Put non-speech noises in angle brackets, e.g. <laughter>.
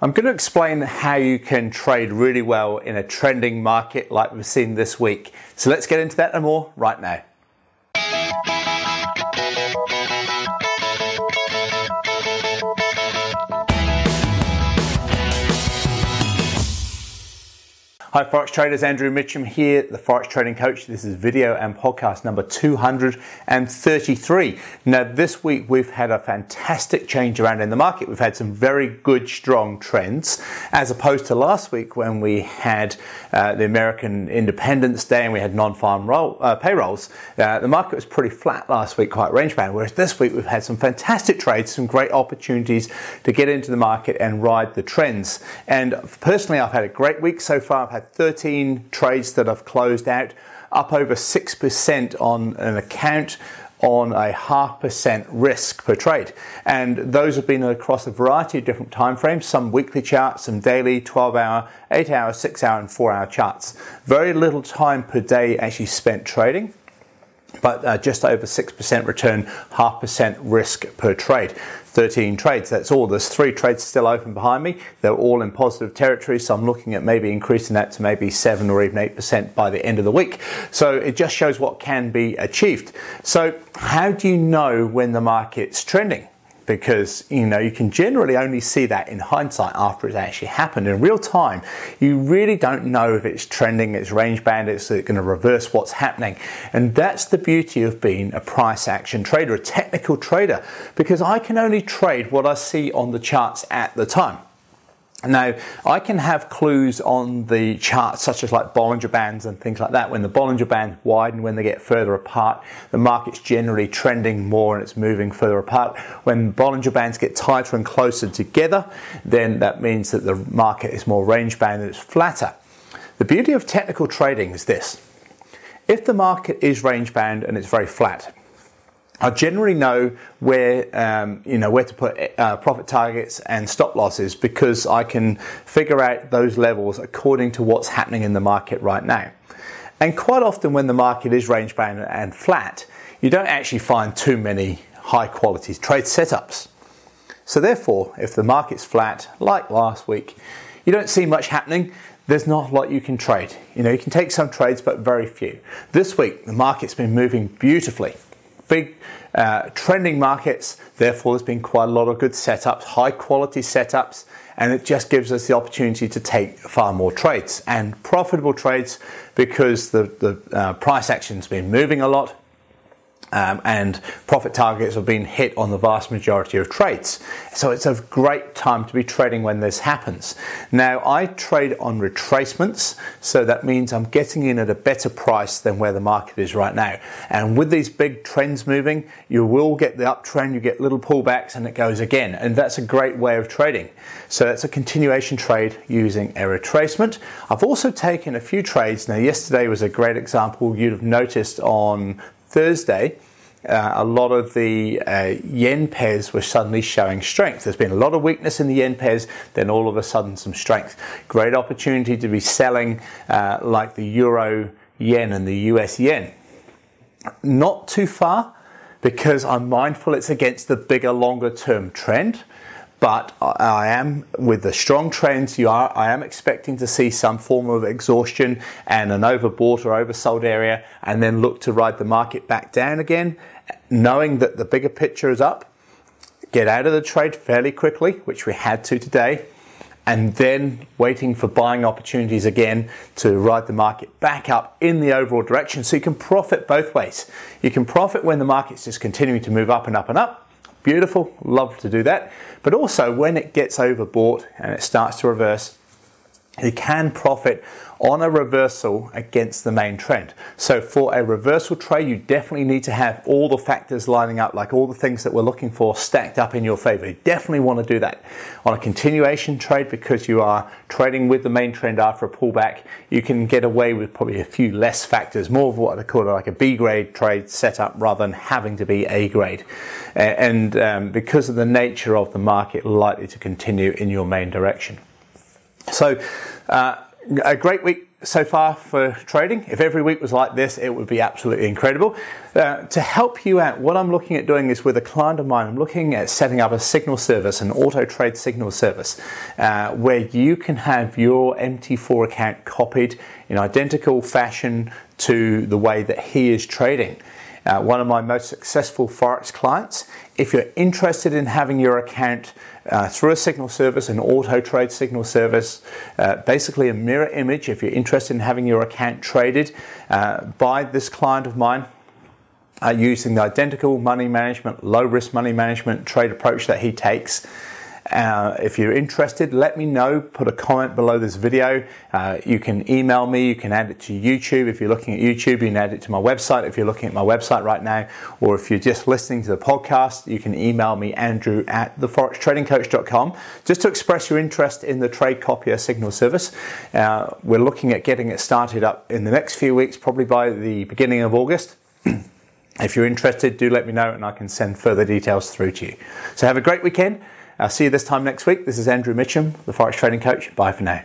I'm going to explain how you can trade really well in a trending market like we've seen this week. So let's get into that and more right now. Hi Forex traders, Andrew Mitchem here, the Forex Trading Coach. This is video and podcast number 233. Now this week we've had a fantastic change around in the market. We've had some very good strong trends as opposed to last week when we had uh, the American Independence Day and we had non-farm roll, uh, payrolls. Uh, the market was pretty flat last week, quite range bound, whereas this week we've had some fantastic trades, some great opportunities to get into the market and ride the trends. And personally I've had a great week so far had 13 trades that I've closed out, up over 6% on an account on a half percent risk per trade. And those have been across a variety of different time frames, some weekly charts, some daily, 12 hour, 8 hour, 6 hour, and 4 hour charts. Very little time per day actually spent trading but uh, just over 6% return, half percent risk per trade. 13 trades, that's all. There's three trades still open behind me. They're all in positive territory, so I'm looking at maybe increasing that to maybe 7 or even 8% by the end of the week. So it just shows what can be achieved. So, how do you know when the market's trending? Because you know you can generally only see that in hindsight after it's actually happened. In real time you really don't know if it's trending it's range bound it's going to reverse what's happening. And that's the beauty of being a price action trader a technical trader because i can only trade what i see on the charts at the time now, I can have clues on the charts, such as like Bollinger Bands and things like that. When the Bollinger Bands widen, when they get further apart, the market's generally trending more and it's moving further apart. When Bollinger Bands get tighter and closer together, then that means that the market is more range bound and it's flatter. The beauty of technical trading is this. If the market is range bound and it's very flat, I generally know where um, you know where to put uh, profit targets and stop losses because I can figure out those levels according to what's happening in the market right now. And quite often, when the market is range bound and flat, you don't actually find too many high quality trade setups. So therefore, if the market's flat, like last week, you don't see much happening. There's not a lot you can trade. You know, you can take some trades, but very few. This week, the market's been moving beautifully big uh, trending markets. Therefore, there's been quite a lot of good setups, high quality setups, and it just gives us the opportunity to take far more trades and profitable trades because the, the uh, price action's been moving a lot um, and profit targets have been hit on the vast majority of trades. So it's a great time to be trading when this happens. Now, I trade on retracements, so that means I'm getting in at a better price than where the market is right now. And with these big trends moving, you will get the uptrend, you get little pullbacks, and it goes again. And that's a great way of trading. So that's a continuation trade using a retracement. I've also taken a few trades. Now, yesterday was a great example you'd have noticed on Thursday, uh, a lot of the uh, yen pairs were suddenly showing strength. There's been a lot of weakness in the yen pairs, then all of a sudden some strength. Great opportunity to be selling uh, like the euro yen and the US yen. Not too far because I'm mindful it's against the bigger, longer term trend. But I am with the strong trends you are. I am expecting to see some form of exhaustion and an overbought or oversold area, and then look to ride the market back down again, knowing that the bigger picture is up. Get out of the trade fairly quickly, which we had to today, and then waiting for buying opportunities again to ride the market back up in the overall direction so you can profit both ways. You can profit when the market's just continuing to move up and up and up Beautiful, love to do that. But also when it gets overbought and it starts to reverse, you can profit on a reversal against the main trend. So for a reversal trade, you definitely need to have all the factors lining up, like all the things that we're looking for stacked up in your favor. You definitely want to do that. On a continuation trade, because you are trading with the main trend after a pullback, you can get away with probably a few less factors, more of what I call like a B grade trade setup rather than having to be A grade. And um, because of the nature of the market likely to continue in your main direction. So, uh, a great week so far for trading. If every week was like this, it would be absolutely incredible. Uh, to help you out, what I'm looking at doing is with a client of mine, I'm looking at setting up a signal service, an auto trade signal service, uh, where you can have your MT4 account copied in identical fashion to the way that he is trading. Uh, one of my most successful Forex clients. If you're interested in having your account uh, through a signal service, an auto trade signal service, uh, basically a mirror image, if you're interested in having your account traded uh, by this client of mine, uh, using the identical money management, low risk money management trade approach that he takes. Uh, if you're interested, let me know. Put a comment below this video. Uh, you can email me. You can add it to YouTube. If you're looking at YouTube, you can add it to my website. If you're looking at my website right now, or if you're just listening to the podcast, you can email me, Andrew at theforextradingcoach.com, just to express your interest in the Trade Copier Signal service. Uh, we're looking at getting it started up in the next few weeks, probably by the beginning of August. <clears throat> if you're interested, do let me know and I can send further details through to you. So have a great weekend. I'll see you this time next week. This is Andrew Mitchem, the Forex Trading Coach. Bye for now.